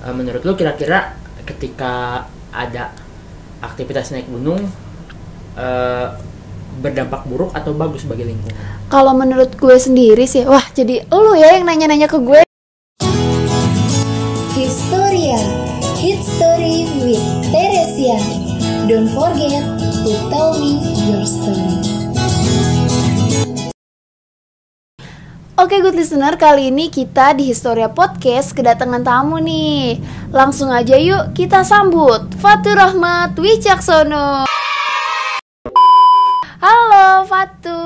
Eh, menurut lu kira-kira ketika ada aktivitas naik gunung eh, berdampak buruk atau bagus bagi lingkungan? Kalau menurut gue sendiri sih, wah jadi lu ya yang nanya-nanya ke gue. Historia Hit Story with Teresia Don't forget to tell me your story Oke good listener, kali ini kita di Historia Podcast kedatangan tamu nih. Langsung aja yuk kita sambut Fatur Rahmat Wicaksono. Halo Fatu.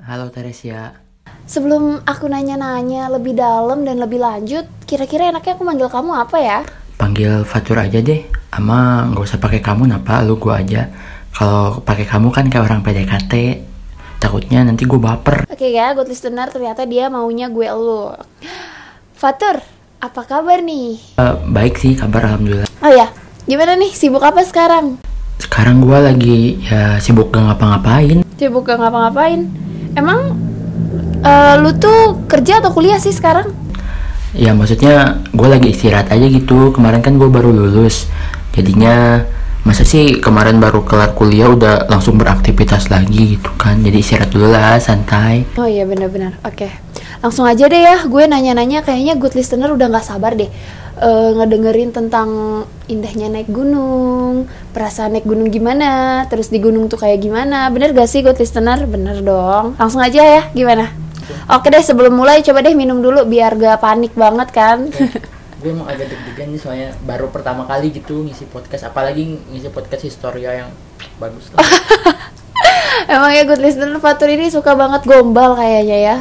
Halo Teresia. Sebelum aku nanya-nanya lebih dalam dan lebih lanjut, kira-kira enaknya aku manggil kamu apa ya? Panggil Fatur aja deh. Ama nggak usah pakai kamu napa, lu gua aja. Kalau pakai kamu kan kayak orang PDKT. Takutnya nanti gue baper. Oke ya, good listener, ternyata dia maunya gue elu. Fatur, apa kabar nih? Eh, baik sih kabar alhamdulillah. Oh ya, gimana nih? Sibuk apa sekarang? Sekarang gue lagi ya sibuk gak ngapa-ngapain. Sibuk gak ngapa-ngapain? Emang eh, lu tuh kerja atau kuliah sih sekarang? Ya maksudnya gue lagi istirahat aja gitu. Kemarin kan gue baru lulus. Jadinya masa sih kemarin baru kelar kuliah udah langsung beraktivitas lagi gitu kan. Jadi istirahat dulu lah santai. Oh iya benar-benar. Oke. Langsung aja deh ya, gue nanya-nanya kayaknya good listener udah nggak sabar deh eh, ngedengerin tentang indahnya naik gunung, perasaan naik gunung gimana, terus di gunung tuh kayak gimana. Bener gak sih good listener? Bener dong. Langsung aja ya, gimana? Oke deh, sebelum mulai coba deh minum dulu biar gak panik banget kan. gue emang agak deg-degan nih soalnya baru pertama kali gitu ngisi podcast. Apalagi ngisi podcast historia yang bagus lah. Emang ya good listener Fatur ini suka banget gombal kayaknya ya.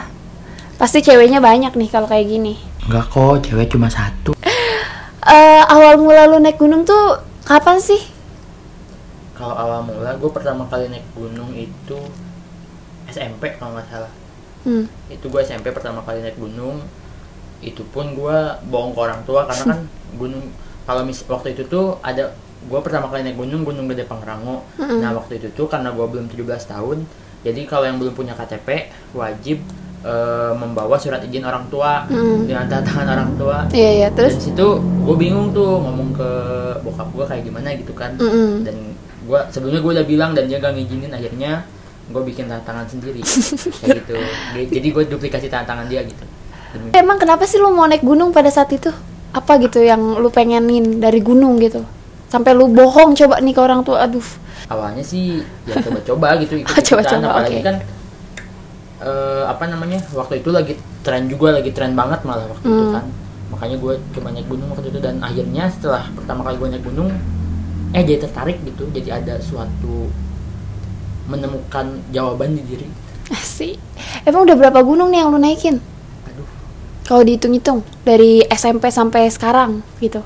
Pasti ceweknya banyak nih kalau kayak gini. Enggak kok, cewek cuma satu. Eh awal mula lu naik gunung tuh kapan sih? Kalau awal mula gue pertama kali naik gunung itu SMP kalau nggak salah. Hmm. Itu gue SMP pertama kali naik gunung. Itu pun gue bohong ke orang tua karena kan gunung kalau mis waktu itu tuh ada gue pertama kali naik gunung Gunung Gede Pangrango. Mm-mm. Nah waktu itu tuh karena gue belum 17 tahun, jadi kalau yang belum punya KTP wajib eh, membawa surat izin orang tua Mm. dengan tanda tangan orang tua. Iya iya Terus terus. situ gue bingung tuh ngomong ke bokap gue kayak gimana gitu kan. Mm-mm. Dan gue sebelumnya gue udah bilang dan dia gak ngizinin akhirnya gue bikin tanda tangan sendiri kayak gitu. Jadi- gue duplikasi tanda tangan dia gitu. Emang kenapa sih lu mau naik gunung pada saat itu? Apa gitu yang lu pengenin dari gunung gitu? Sampai lu bohong coba nih ke orang tua. Aduh. awalnya sih ya coba-coba gitu ikut Coba-coba, apalagi oke. kan eh, apa namanya waktu itu lagi tren juga lagi tren banget malah waktu itu Hmm. kan makanya gue coba naik gunung waktu itu dan akhirnya setelah pertama kali gue naik gunung eh jadi tertarik gitu jadi ada suatu menemukan jawaban di diri Asik. Emang udah berapa gunung nih yang lu naikin? Kalau dihitung-hitung dari SMP sampai sekarang gitu.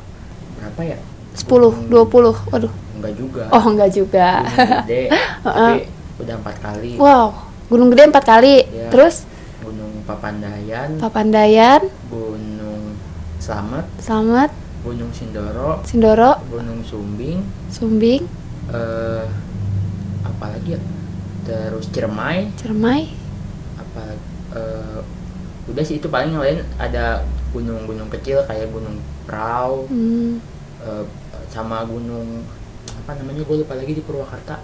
berapa ya? 10, 20. Waduh. enggak juga. Oh, enggak juga. gunung gede. Tapi udah empat kali. Wow, Gunung Gede empat kali. Ya. Terus? Gunung Papandayan. Papandayan, gunung Slamet. Slamet, gunung Sindoro. Sindoro, gunung Sumbing. Sumbing, eh apa lagi ya? Terus Ciremai. Ciremai, apa eh, udah sih itu paling yang lain ada gunung-gunung kecil kayak gunung Prau hmm, eh, sama gunung apa namanya gue lupa lagi di Purwakarta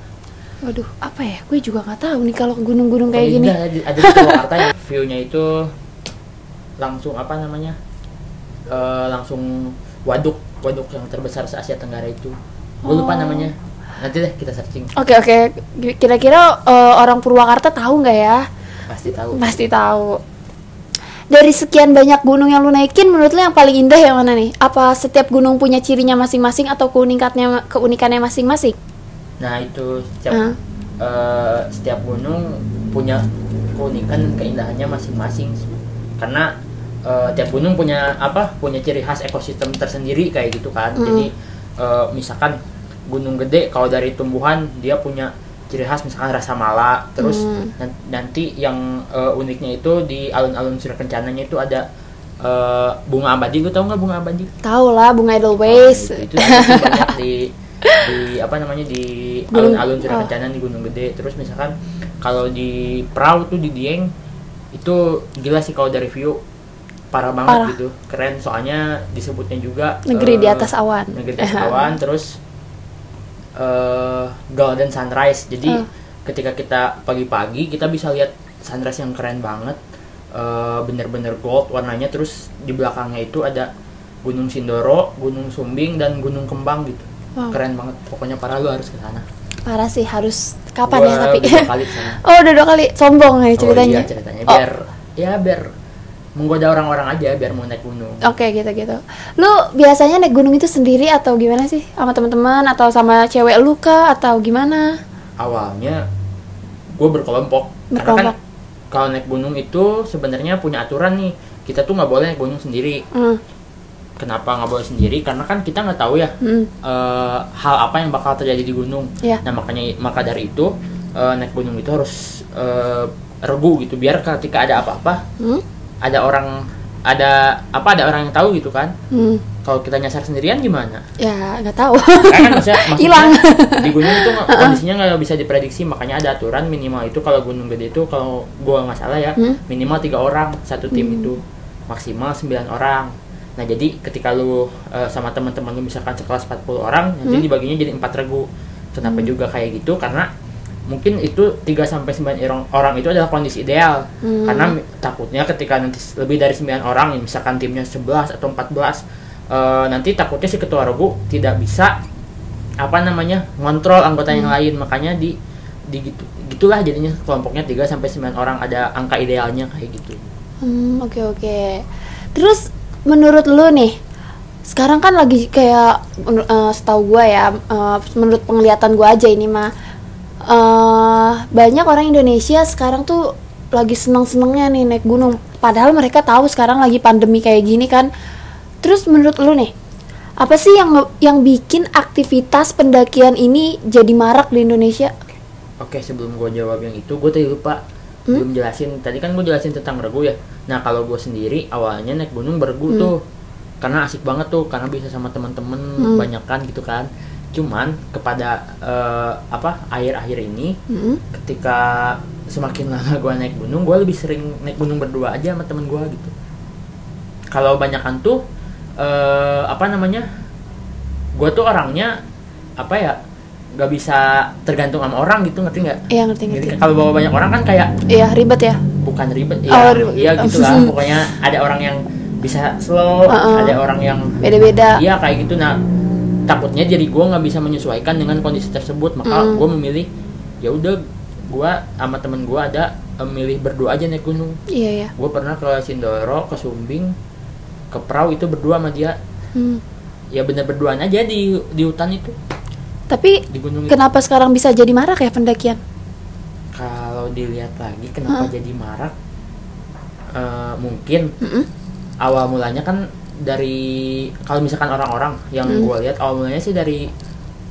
waduh apa ya? Gue juga nggak tahu nih kalau gunung-gunung kayak gini. ada, ada di Purwakarta yang view-nya itu langsung apa namanya eh, langsung waduk waduk yang terbesar se Asia Tenggara itu gue lupa Oh. namanya nanti deh kita searching Oke oke, kira-kira eh, orang Purwakarta tahu nggak ya? pasti tahu Pasti tahu. Dari sekian banyak gunung yang lu naikin, menurut lu yang paling indah yang mana nih? Apa setiap gunung punya cirinya masing-masing atau keunikannya keunikannya masing-masing? Nah itu setiap Ah. eh, setiap gunung punya keunikan dan keindahannya masing-masing. Karena eh, tiap gunung punya apa? Punya ciri khas ekosistem tersendiri kayak gitu kan. Mm. Jadi eh, misalkan gunung gede kalau dari tumbuhan dia punya ciri khas misalkan rasa mala. Terus Mm. nan- nanti yang eh, uniknya itu di alun-alun Surat Kencananya itu ada eh, bunga abadi. Lu tau nggak bunga abadi? Tahu lah bunga Oh, Edelweiss. itu, itu itu banyak di di apa namanya di alun-alun Surat oh. Di Gunung Gede terus misalkan kalau di Prau tuh di Dieng itu gila sih kalau dari view parah banget Parah. gitu keren soalnya disebutnya juga Negeri di eh, atas awan. negeri di atas awan terus eh golden sunrise. Jadi Eh. ketika kita pagi-pagi kita bisa lihat sunrise yang keren banget. Eh, bener-bener gold warnanya. Terus di belakangnya itu ada Gunung Sindoro, Gunung Sumbing dan Gunung Kembang gitu. Wow. keren banget. Pokoknya parah lu harus ke sana. Parah sih harus kapan Gua ya tapi. dua kali oh udah dua kali. Sombong ya ceritanya. oh, iya ceritanya. Oh, biar ya biar menggoda orang-orang aja biar mau naik gunung Oke gitu gitu. Lu biasanya naik gunung itu sendiri atau gimana sih? Sama teman-teman atau sama cewek lu kah atau gimana? awalnya gue berkelompok karena Berkelompok. kan kalau naik gunung itu sebenarnya punya aturan nih kita tuh nggak boleh naik gunung sendiri Hmm. kenapa nggak boleh sendiri karena kan kita nggak tahu ya Hmm. eh, hal apa yang bakal terjadi di gunung Iya. nah makanya maka dari itu eh, naik gunung itu harus eh, regu gitu biar ketika ada apa-apa Hmm. Ada orang ada apa ada orang yang tahu gitu kan Hmm. kalau kita nyasar sendirian gimana Ya nggak tahu. kan maksudnya, maksudnya Hilang. di gunung itu kondisinya nggak bisa diprediksi makanya ada aturan minimal itu kalau gunung gede itu kalau gua nggak salah ya Hmm. minimal tiga orang satu tim itu maksimal 9 orang nah jadi ketika lu eh, sama teman-teman lu misalkan sekelas 40 orang nanti Hmm. dibaginya jadi empat regu kenapa juga kayak gitu karena mungkin itu 3 sampai 9 orang, orang itu adalah kondisi ideal. Hmm. karena takutnya ketika nanti lebih dari 9 orang ya misalkan timnya 11 atau 14 eh, nanti takutnya si ketua regu tidak bisa apa namanya ngontrol anggota yang lain. Makanya di di gitu gitulah jadinya kelompoknya 3 sampai 9 orang. Ada angka idealnya kayak gitu. Hmm, oke oke. Terus menurut lu nih, sekarang kan lagi kayak eh, setahu gua ya, eh, menurut penglihatan gua aja ini mah eh, banyak orang Indonesia sekarang tuh lagi seneng-senengnya nih naik gunung. Padahal mereka tahu sekarang lagi pandemi kayak gini kan. Terus menurut lu nih, apa sih yang yang bikin aktivitas pendakian ini jadi marak di Indonesia? Oke sebelum gue jawab yang itu gue tadi lupa. Belum jelasin. Tadi kan gue jelasin tentang regu ya. Nah kalau gue sendiri awalnya naik gunung bergu tuh. Karena asik banget tuh karena bisa sama teman-teman banyakan gitu kan cuman kepada eh, apa akhir-akhir ini Hmm? ketika semakin lama gue naik gunung gue lebih sering naik gunung berdua aja sama temen gue gitu kalau banyakan tuh eh, apa namanya gue tuh orangnya apa ya nggak bisa tergantung sama orang gitu ngerti nggak Iya ngerti ngerti. Kalau bawa banyak orang kan kayak Iya ribet ya. bukan ribet ya Oh, ribet. ya gitulah pokoknya ada orang yang bisa slow Uh-uh. ada orang yang Beda-beda. iya kayak gitu nah takutnya jadi gue nggak bisa menyesuaikan dengan kondisi tersebut maka Mm. gue memilih ya udah gue sama temen gue ada eh, milih berdua aja naik gunung Iya ya. gue pernah ke Sindoro ke Sumbing ke Prau itu berdua sama dia Hmm. ya bener berduaan aja di di hutan itu Tapi di gunung itu kenapa sekarang bisa jadi marak ya pendakian? kalau dilihat lagi kenapa jadi marak Eh, mungkin Mm-mm. awal mulanya kan dari kalau misalkan orang-orang yang Hmm. gue lihat awal mulanya sih dari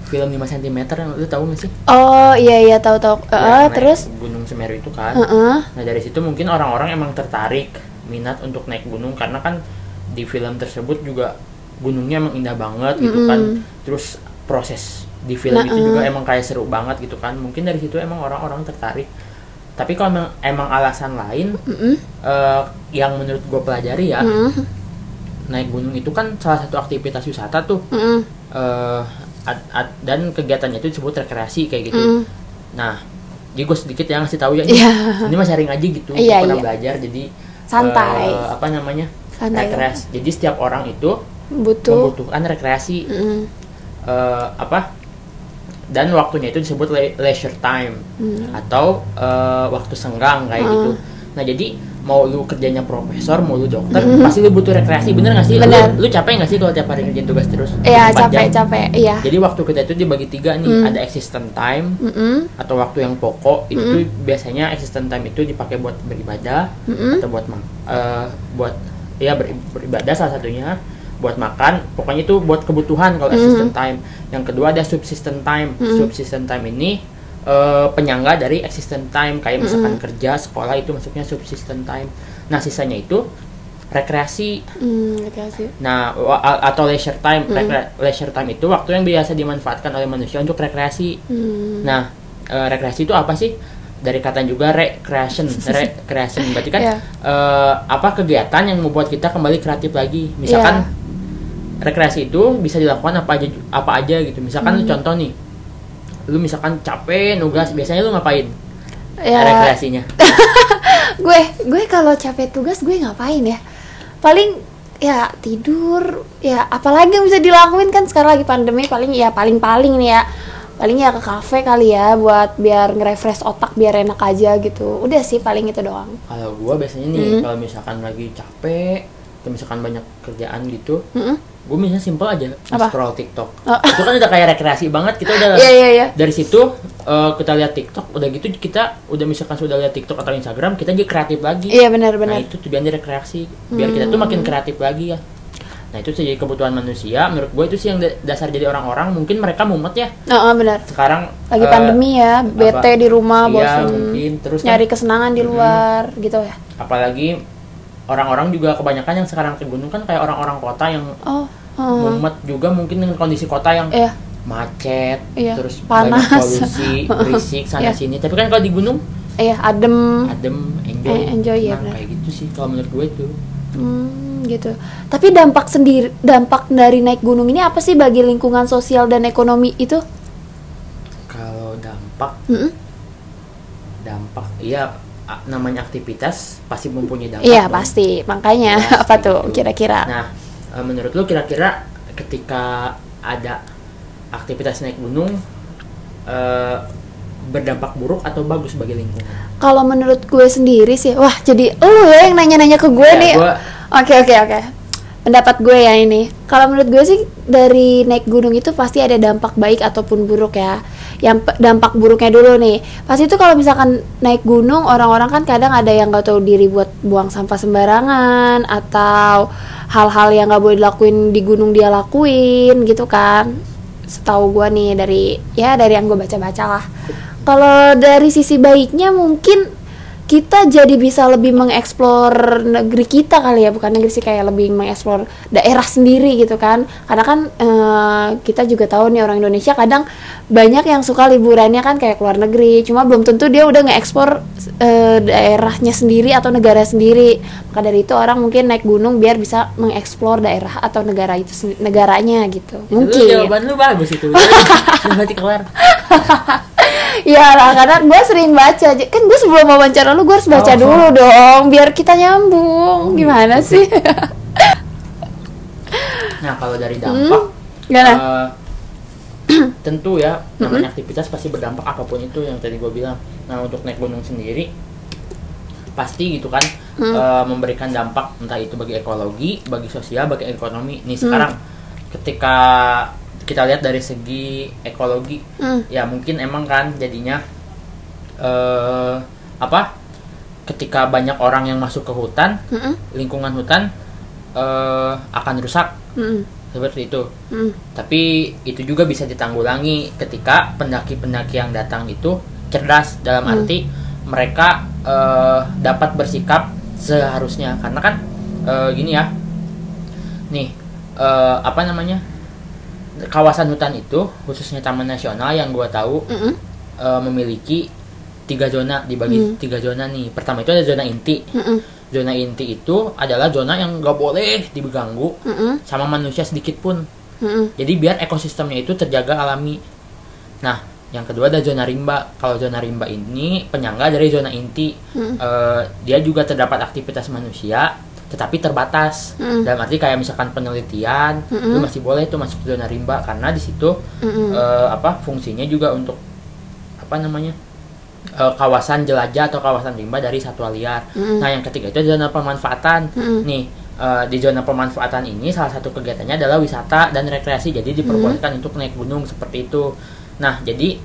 film 5 cm yang lu tahu nggak sih Oh iya iya tahu tahu. Eh, naik terus? Gunung Semeru itu kan Heeh. nah dari situ mungkin orang-orang emang tertarik minat untuk naik gunung karena kan di film tersebut juga gunungnya emang indah banget gitu kan Mm-mm. terus proses di film Nah, itu juga eh. emang kayak seru banget gitu kan mungkin dari situ emang orang-orang tertarik tapi kalau emang, emang alasan lain Mm-mm. eh, yang menurut gue pelajari ya Mm-mm. Naik gunung itu kan salah satu aktivitas wisata tuh Mm-mm. eh, ad- ad- dan kegiatannya itu disebut rekreasi kayak gitu Mm. nah jadi gue sedikit ya ngasih tahu ya ini, Iya. ini mah sharing aja gitu Iya, pernah iya. belajar jadi Santai. eh, apa namanya Santai. rekreasi jadi setiap orang itu Butuh. membutuhkan rekreasi Mm-mm. eh, apa dan waktunya itu disebut le- leisure time Hmm. atau eh, waktu senggang kayak Hmm. gitu nah jadi mau lu kerjanya profesor mau lu dokter pasti lu butuh rekreasi bener gak sih Hmm. Bener. lu, lu capek gak sih kalau tiap hari ngerjain tugas terus Iya 24 capek jam? capek. Iya. jadi waktu kita itu dibagi tiga nih Hmm. ada existent time Mm-mm. atau waktu yang pokok itu Hmm. tuh biasanya existent time itu dipakai buat beribadah Mm-mm. atau buat eh, buat ya beri- beribadah salah satunya buat makan pokoknya itu buat kebutuhan kalau Mm. existent time yang kedua ada subsistent time Mm. subsistent time ini eh, penyangga dari existent time kayak misalkan kerja sekolah itu masuknya subsistent time nah sisanya itu rekreasi Hmm, rekreasi. Nah, atau leisure time, Rekre- leisure time itu waktu yang biasa dimanfaatkan oleh manusia untuk rekreasi. Hmm. Nah, eh, rekreasi itu apa sih? dari kata juga recreation recreation berarti kan Iya. eh, apa kegiatan yang membuat kita kembali kreatif lagi misalkan Iya. rekreasi itu bisa dilakukan apa aja apa aja gitu misalkan Hmm. contoh nih lu misalkan capek nugas biasanya lu ngapain? Ya. Rekreasinya gue gue kalau capek tugas gue ngapain ya? Paling ya tidur ya apalagi yang bisa dilakuin kan sekarang lagi pandemi paling ya paling paling nih ya. Paling ya ke kafe kali ya buat biar nge-refresh otak biar enak aja gitu. Udah sih paling itu doang. Kalau gua biasanya nih Hmm. kalau misalkan lagi capek atau misalkan banyak kerjaan gitu Mm-mm. Gue misalnya simple aja Apa? scroll TikTok. Oh. itu kan udah kayak rekreasi banget kita udah iya iya iya. dari situ eh, kita lihat TikTok udah gitu kita udah misalkan sudah lihat TikTok atau Instagram kita jadi kreatif lagi. Iya benar nah benar itu tujuan dari rekreasi biar kita tuh makin kreatif lagi ya. Nah itu jadi kebutuhan manusia menurut gue itu sih yang da- dasar jadi orang-orang mungkin mereka mumet ya. Oh, oh, benar. Sekarang lagi eh, pandemi ya bete di rumah iya, bosan mungkin terus kan nyari kesenangan di luar gitu ya. Apalagi orang-orang juga kebanyakan yang sekarang ke gunung kan kayak orang-orang kota yang oh oh. mumet juga mungkin dengan kondisi kota yang iya macet Iya, terus panas. polusi berisik sana Iya. sini tapi kan kalau di gunung iya adem adem enjoy Eh, enjoy, ya, kayak gitu sih kalau menurut gue itu Hmm, gitu. Tapi dampak sendiri, dampak dari naik gunung ini apa sih bagi lingkungan sosial dan ekonomi itu? kalau dampak Mm-mm. dampak iya namanya aktivitas pasti mempunyai dampak Iya dong. pasti, makanya Pasti apa tuh kira-kira? nah eh, menurut lu kira-kira ketika ada aktivitas naik gunung eh, berdampak buruk atau bagus bagi lingkungan Kalau menurut gue sendiri sih, wah jadi lu ya yang nanya-nanya ke gue Ya, nih. Oke oke oke. Pendapat gue ya ini. Kalau menurut gue sih dari naik gunung itu pasti ada dampak baik ataupun buruk ya. Yang dampak buruknya dulu nih. Pasti itu kalau misalkan naik gunung orang-orang kan kadang ada yang nggak tahu diri buat buang sampah sembarangan atau hal-hal yang nggak boleh dilakuin di gunung dia lakuin gitu kan. Setahu gue nih dari ya dari yang gue baca-baca lah. Kalau dari sisi baiknya mungkin kita jadi bisa lebih mengeksplor negeri kita kali ya bukan negeri sih kayak lebih mengeksplor daerah sendiri gitu kan. Karena kan eh, kita juga tahu nih orang Indonesia kadang banyak yang suka liburannya kan kayak keluar negeri. Cuma belum tentu dia udah ngeekspor eh, daerahnya sendiri atau negara sendiri. Maka dari itu orang mungkin naik gunung biar bisa mengeksplor daerah atau negara itu negaranya gitu. Itu mungkin. jawaban lu bagus itu. Berarti kelar Iya lah, karena gue sering baca. J- Kan gue sebelum wawancara lu, gue harus baca Oh. dulu dong, biar kita nyambung. Gimana sih? nah kalau dari dampak Gimana? eh, tentu ya namanya aktivitas pasti berdampak apa pun itu yang tadi gue bilang nah untuk naik gunung sendiri pasti gitu kan eh, memberikan dampak entah itu bagi ekologi bagi sosial bagi ekonomi nih sekarang ketika kita lihat dari segi ekologi. Hmm. ya mungkin emang kan jadinya eh apa ketika banyak orang yang masuk ke hutan Mm-mm, lingkungan hutan eh akan rusak. Mm-mm, seperti itu. Mm. tapi itu juga bisa ditanggulangi ketika pendaki-pendaki yang datang itu cerdas dalam arti mereka eh, dapat bersikap seharusnya. Karena kan eh, gini ya. Nih eh, apa namanya kawasan hutan itu khususnya taman nasional yang gua tahu Mm-mm, eh, memiliki tiga zona dibagi tiga zona nih pertama itu ada zona inti mm-mm, zona inti itu adalah zona yang nggak boleh diganggu mm-mm, sama manusia sedikit pun mm-mm. jadi biar ekosistemnya itu terjaga alami. Nah, yang kedua ada zona rimba. Kalau zona rimba ini penyangga dari zona inti. Hmm. Eh, dia juga terdapat aktivitas manusia, tetapi terbatas. Hmm. Dalam arti kayak misalkan penelitian, Hmm. lu masih boleh tuh masuk zona rimba karena di situ Mm-mm. eh, apa fungsinya juga untuk apa namanya eh, kawasan jelajah atau kawasan rimba dari satwa liar. Mm-mm. Nah, yang ketiga itu zona pemanfaatan. Mm-mm. Nih, eh, di zona pemanfaatan ini salah satu kegiatannya adalah wisata dan rekreasi. Jadi diperbolehkan untuk naik gunung seperti itu. Nah, jadi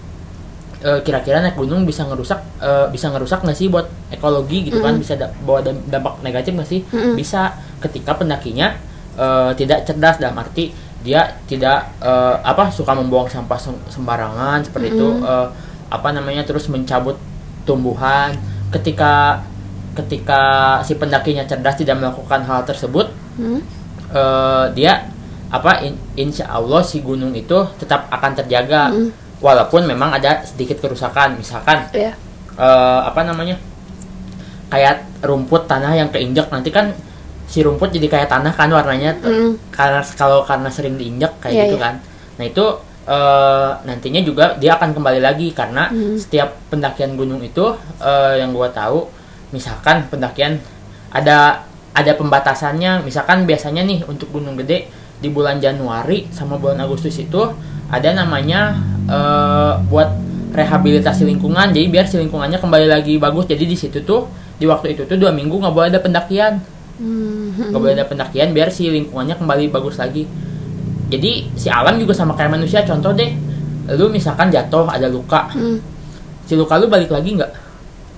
kira-kira naik gunung bisa ngerusak eh, bisa ngerusak nggak sih buat ekologi gitu kan? Bisa da- bawa dam- dampak negatif nggak sih? Mm-mm. Bisa ketika pendakinya eh, tidak cerdas dalam arti dia tidak eh, apa suka membuang sampah sem- sembarangan seperti itu eh, apa namanya terus mencabut tumbuhan ketika ketika si pendakinya cerdas tidak melakukan hal tersebut Hmm? eh, dia apa in- insya Allah si gunung itu tetap akan terjaga Mm. Walaupun memang ada sedikit kerusakan misalkan Iya. eh, apa namanya kayak rumput tanah yang keinjak nanti kan si rumput jadi kayak tanah kan warnanya Mm. karena kalau karena sering diinjak kayak Iya, gitu iya. kan nah itu eh, nantinya juga dia akan kembali lagi karena Mm. setiap pendakian gunung itu eh, yang gua tahu misalkan pendakian ada ada pembatasannya misalkan biasanya nih untuk gunung gede di bulan Januari sama bulan Agustus itu ada namanya eh, buat rehabilitasi lingkungan. Jadi biar si lingkungannya kembali lagi bagus. Jadi di situ tuh di waktu itu tuh dua minggu nggak boleh ada pendakian. Hmm. nggak boleh ada pendakian biar si lingkungannya kembali bagus lagi. Jadi si alam juga sama kayak manusia. Contoh deh lu misalkan jatuh ada luka. Hmm. si luka lu balik lagi nggak?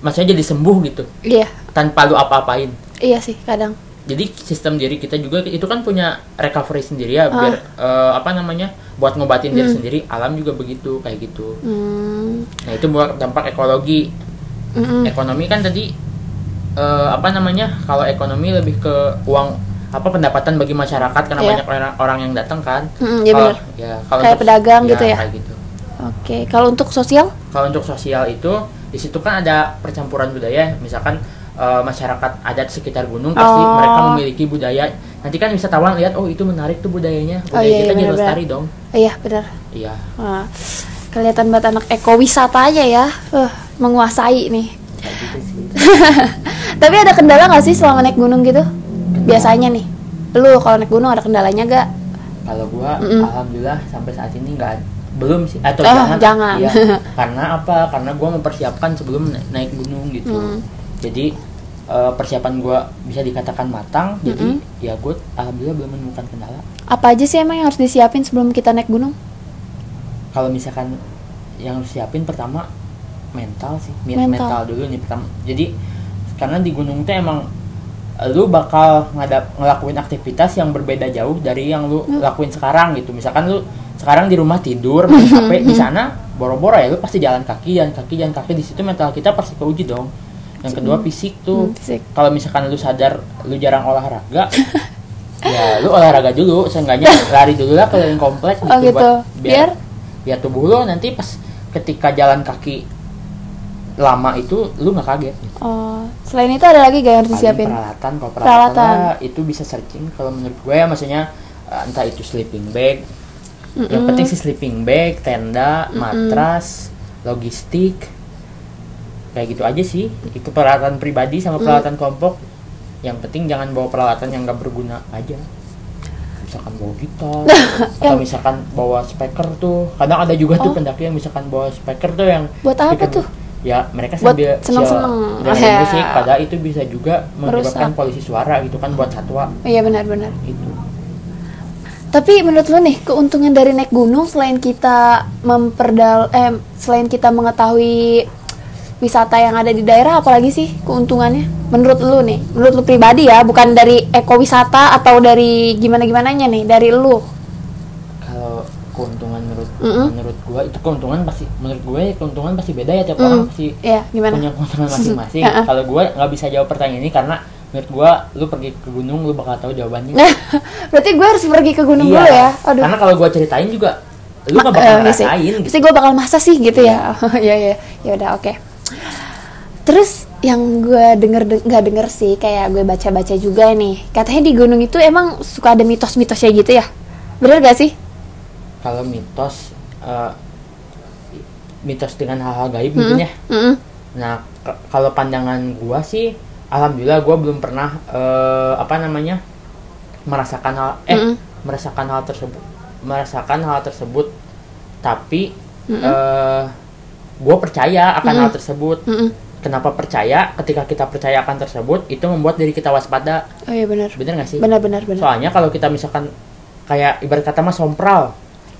Maksudnya jadi sembuh gitu? Iya, tanpa lu apa-apain? Iya sih kadang. Jadi sistem diri kita juga itu kan punya recovery sendiri ya Ah. biar eh, apa namanya buat ngobatin diri sendiri alam juga begitu kayak gitu Hmm. nah itu buat dampak ekologi Mm-mm. ekonomi kan tadi eh, apa namanya kalau ekonomi lebih ke uang apa pendapatan bagi masyarakat karena Iya. banyak orang, orang yang datang kan Mm-mm, iya Kalau- ya, kalau Kayak untuk- pedagang gitu ya? kayak gitu Oke, kalau untuk sosial? kalau untuk sosial itu di situ kan ada percampuran budaya misalkan eh, masyarakat adat sekitar gunung pasti Oh. mereka memiliki budaya nanti kan wisatawan lihat oh itu menarik tuh budayanya Oh, budaya iya, kita iya, jadi lestari dong Iya, benar. iya Wah, kelihatan banget anak ekowisata aja ya. Uh, menguasai nih. gitu Tapi ada kendala nggak sih selama naik gunung gitu? Biasanya nih. Lu kalau naik gunung ada kendalanya gak? kalau gua Mm-mm. alhamdulillah sampai saat ini nggak belum sih atau Ah, jangan jangan. Iya. karena apa karena gua mempersiapkan sebelum na- naik gunung gitu Hmm. jadi eh, persiapan gua bisa dikatakan matang jadi Mm-mm. ya gua alhamdulillah belum menemukan kendala Apa aja sih emang yang harus disiapin sebelum kita naik gunung? kalau misalkan yang harus siapin pertama mental sih Mental. mental. dulu nih pertama jadi karena di gunung tuh emang eh, lu bakal ngadap ngelakuin aktivitas yang berbeda jauh dari yang lu Hmm. lakuin sekarang gitu misalkan lu sekarang di rumah tidur main HP di sana boro-boro ya lu pasti jalan kaki jalan kaki jalan kaki di situ mental kita pasti keuji dong yang kedua fisik tuh Hmm, fisik. kalau misalkan lu sadar lu jarang olahraga ya lu olahraga dulu seenggaknya lari dulu lah keliling komplek Oh, gitu. buat biar Biar? biar tubuh lu nanti pas ketika jalan kaki lama itu lu nggak kaget gitu. Oh, selain itu ada lagi gak yang harus disiapin? peralatan kalau peralatan, Peralatan. lah, itu bisa searching kalau menurut gue ya maksudnya eh, entah itu sleeping bag yang Mm-mm. penting sih sleeping bag tenda matras logistik kayak gitu aja sih itu peralatan pribadi sama peralatan kelompok yang penting jangan bawa peralatan yang nggak berguna aja misalkan bawa gitar atau misalkan bawa speaker tuh kadang ada juga tuh Oh. pendaki yang misalkan bawa speaker tuh yang Buat apa speaker- tuh? ya mereka Buat sambil seneng-seneng. chill, dengerin Ya. musik padahal itu bisa juga menyebabkan polusi suara gitu kan buat satwa Iya benar-benar. itu Tapi menurut lo nih keuntungan dari naik gunung selain kita memperdal eh selain kita mengetahui wisata yang ada di daerah apalagi sih keuntungannya menurut lu nih menurut lu pribadi ya bukan dari ekowisata atau dari gimana gimananya nih dari lu kalau keuntungan menurut Mm-mm. menurut gua itu keuntungan pasti menurut gue keuntungan pasti beda ya tiap Mm. orang pasti ya gimana punya keuntungan masing-masing kalau gua nggak bisa jawab pertanyaan ini karena menurut gua lu pergi ke gunung lu bakal tahu jawabannya berarti gue harus pergi ke gunung dulu ya aduh karena kalau gua ceritain juga lu Ma- nggak bakal iya sih. ngerasain gitu. Pasti gue bakal masa sih gitu ya. Iya iya. Ya udah oke. Terus yang gue denger de- nggak denger sih kayak gue baca-baca juga nih. Katanya di gunung itu emang suka ada mitos-mitosnya gitu ya. Bener gak sih? kalau mitos eh, mitos dengan hal-hal gaib mungkin ya Mm-mm. Nah, k- kalau pandangan gua sih, alhamdulillah gua belum pernah eh, apa namanya merasakan hal eh Mm-mm. merasakan hal tersebut, merasakan hal tersebut. Tapi Mm-mm. eh gua percaya akan Mm-mm. hal tersebut. Mm-mm. Kenapa percaya? Ketika kita percaya akan tersebut, itu membuat diri kita waspada. Oh iya benar. Bener nggak sih? Benar benar benar. Soalnya kalau kita misalkan kayak ibarat kata mah sompral,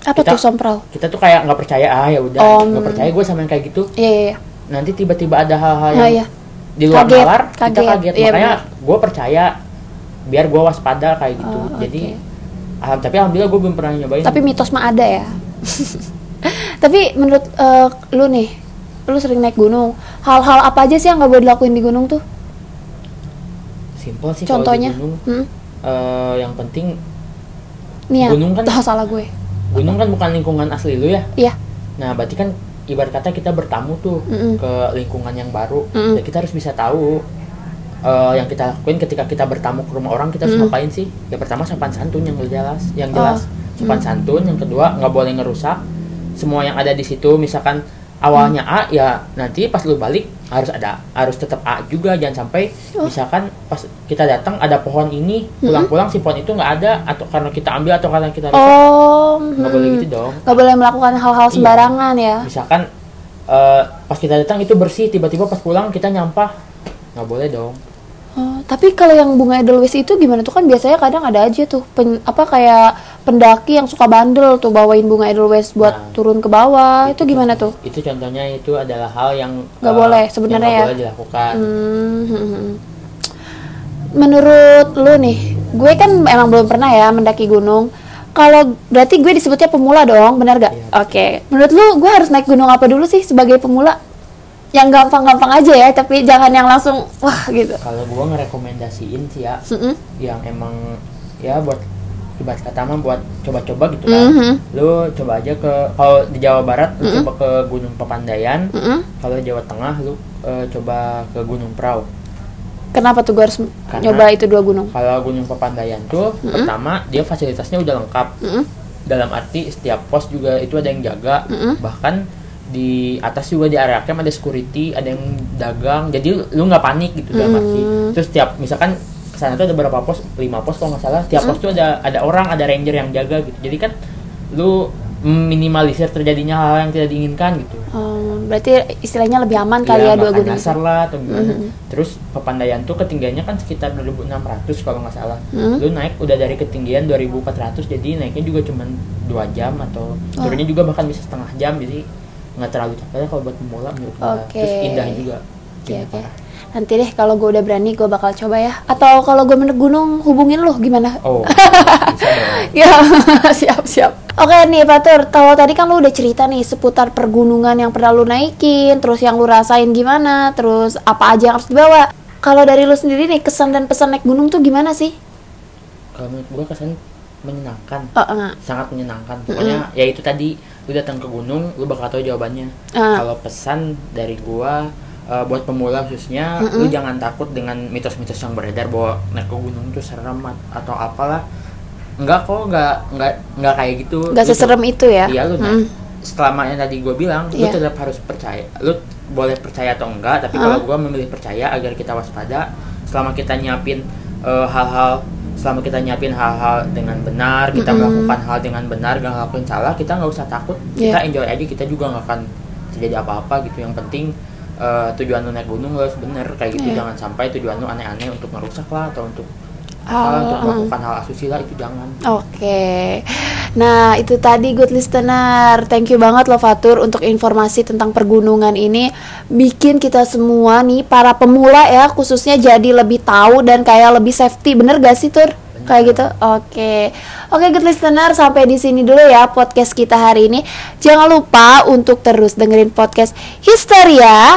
Apa kita- tuh sompral? kita tuh kayak nggak percaya ah ya udah nggak percaya gue sama yang kayak gitu. Iya iya. iya. Nanti tiba-tiba ada hal-hal yang Oh, iya. di luar Kaget, nalar kita kaget. kaget Iya, makanya benar. gue percaya biar gue waspada kayak gitu Oh, jadi oke. alham- tapi alhamdulillah gue belum pernah nyobain Tapi mitos mah ada ya. Tapi menurut eh, lu nih, lu sering naik gunung. Hal-hal apa aja sih yang nggak boleh dilakuin di gunung tuh? simple sih kalau di Contohnya? gunung Hmm? Eh, yang penting Niat. Gunung kan- Oh, salah gue. gunung kan bukan lingkungan asli lu ya Iya. nah berarti kan ibarat kata kita bertamu tuh Mm-mm. ke lingkungan yang baru Mm-mm. ya kita harus bisa tahu eh, yang kita lakuin ketika kita bertamu ke rumah orang kita harus Mm. ngapain sih ya pertama sopan santun yang jelas yang Oh. jelas sopan santun yang kedua nggak boleh ngerusak semua yang ada di situ misalkan awalnya. A ya nanti pas lu balik harus ada harus tetap A juga jangan sampai Oh. misalkan pas kita datang ada pohon ini pulang-pulang si pohon itu nggak ada atau karena kita ambil atau karena kita rusak Oh, nggak boleh hmm. gitu dong Nggak boleh melakukan hal-hal Iya. sembarangan ya. misalkan eh, pas kita datang itu bersih tiba-tiba pas pulang kita nyampah nggak boleh dong Oh, tapi kalau yang bunga edelweiss itu gimana tuh kan biasanya kadang ada aja tuh pen- apa kayak pendaki yang suka bandel tuh bawain bunga edelweiss buat Nah. turun ke bawah itu gimana tuh? itu contohnya itu adalah hal yang Nggak eh, boleh yang sebenarnya ya? boleh dilakukan Hmm, hmm, hmm. Menurut lu nih, gue kan emang belum pernah ya mendaki gunung. Kalau berarti gue disebutnya pemula dong, benar gak? Iya. Oke. Menurut lu, gue harus naik gunung apa dulu sih sebagai pemula? Yang gampang-gampang aja ya, tapi jangan yang langsung wah gitu. kalau gua ngerekomendasiin sih ya Mm-mm. yang emang ya buat ibarat kata mah buat coba-coba gitu kan Mhm. lu coba aja ke kalau di Jawa Barat lu coba ke Gunung Pepandayan Mm-mm. kalau Jawa Tengah lu eh, coba ke Gunung Prau Kenapa tuh gue harus Karena- nyoba itu dua gunung? kalau Gunung Pepandayan tuh pertama dia fasilitasnya udah lengkap Mm-mm. dalam arti setiap pos juga itu ada yang jaga Mm-mm. bahkan di atas juga di area camp ada security ada yang dagang jadi lu nggak panik gitu dalam arti Mm. terus setiap misalkan ke sana tuh ada berapa pos lima pos kalau nggak salah tiap pos tuh ada ada orang ada ranger yang jaga gitu jadi kan lu minimalisir terjadinya hal yang tidak diinginkan gitu Hmm, berarti istilahnya lebih aman kali ya Iya, dua gunung. dasar lah atau gimana Mhm. terus pepandayan tuh ketinggiannya kan sekitar 2600 kalau nggak salah Mhm. lu naik udah dari ketinggian 2400 jadi naiknya juga cuma dua jam atau Oh. turunnya juga bahkan bisa setengah jam jadi nggak terlalu capek kalau buat pemula menurut Oke. terus indah juga oke. parah. Nanti deh kalau gue udah berani gue bakal coba ya. Atau kalau gue menurut gunung hubungin lu gimana? oh ya siap siap. Oke nih Fatur, kalau tadi kan lu udah cerita nih seputar pergunungan yang pernah lu naikin, terus yang lu rasain gimana, terus apa aja yang harus dibawa. Kalau dari lu sendiri nih kesan dan pesan naik gunung tuh gimana sih? kalau menurut gua kesan menyenangkan Oh, enggak. sangat menyenangkan pokoknya ya itu tadi lu datang ke gunung lu bakal tahu jawabannya Ah. kalau pesan dari gua eh, buat pemula khususnya lu jangan takut dengan mitos-mitos yang beredar bahwa naik ke gunung itu serem at- atau apalah enggak kok enggak enggak enggak kayak gitu Gak Lu seserem itu ya? iya lu Mm. selama yang tadi gua bilang lu Iya. tetap harus percaya lu boleh percaya atau enggak tapi kalau gua memilih percaya agar kita waspada selama kita nyiapin eh, hal-hal selama kita nyiapin hal-hal dengan benar kita Mm-mm. melakukan hal dengan benar gak ngelakuin salah kita nggak usah takut Iya. kita enjoy aja kita juga nggak akan terjadi apa-apa gitu yang penting eh, tujuan lu naik gunung lu harus bener kayak gitu Iya. jangan sampai tujuan lu aneh-aneh untuk merusak lah atau untuk Ah, apa, untuk ah. melakukan hal asusila itu jangan Oke, nah itu tadi good listener. Thank you banget loh Fatur untuk informasi tentang pergunungan ini. Bikin kita semua nih para pemula ya khususnya jadi lebih tahu dan kayak lebih safety. Bener gak sih Tur? Kayak gitu. Oke, oke good listener sampai di sini dulu ya podcast kita hari ini. Jangan lupa untuk terus dengerin podcast Histeria.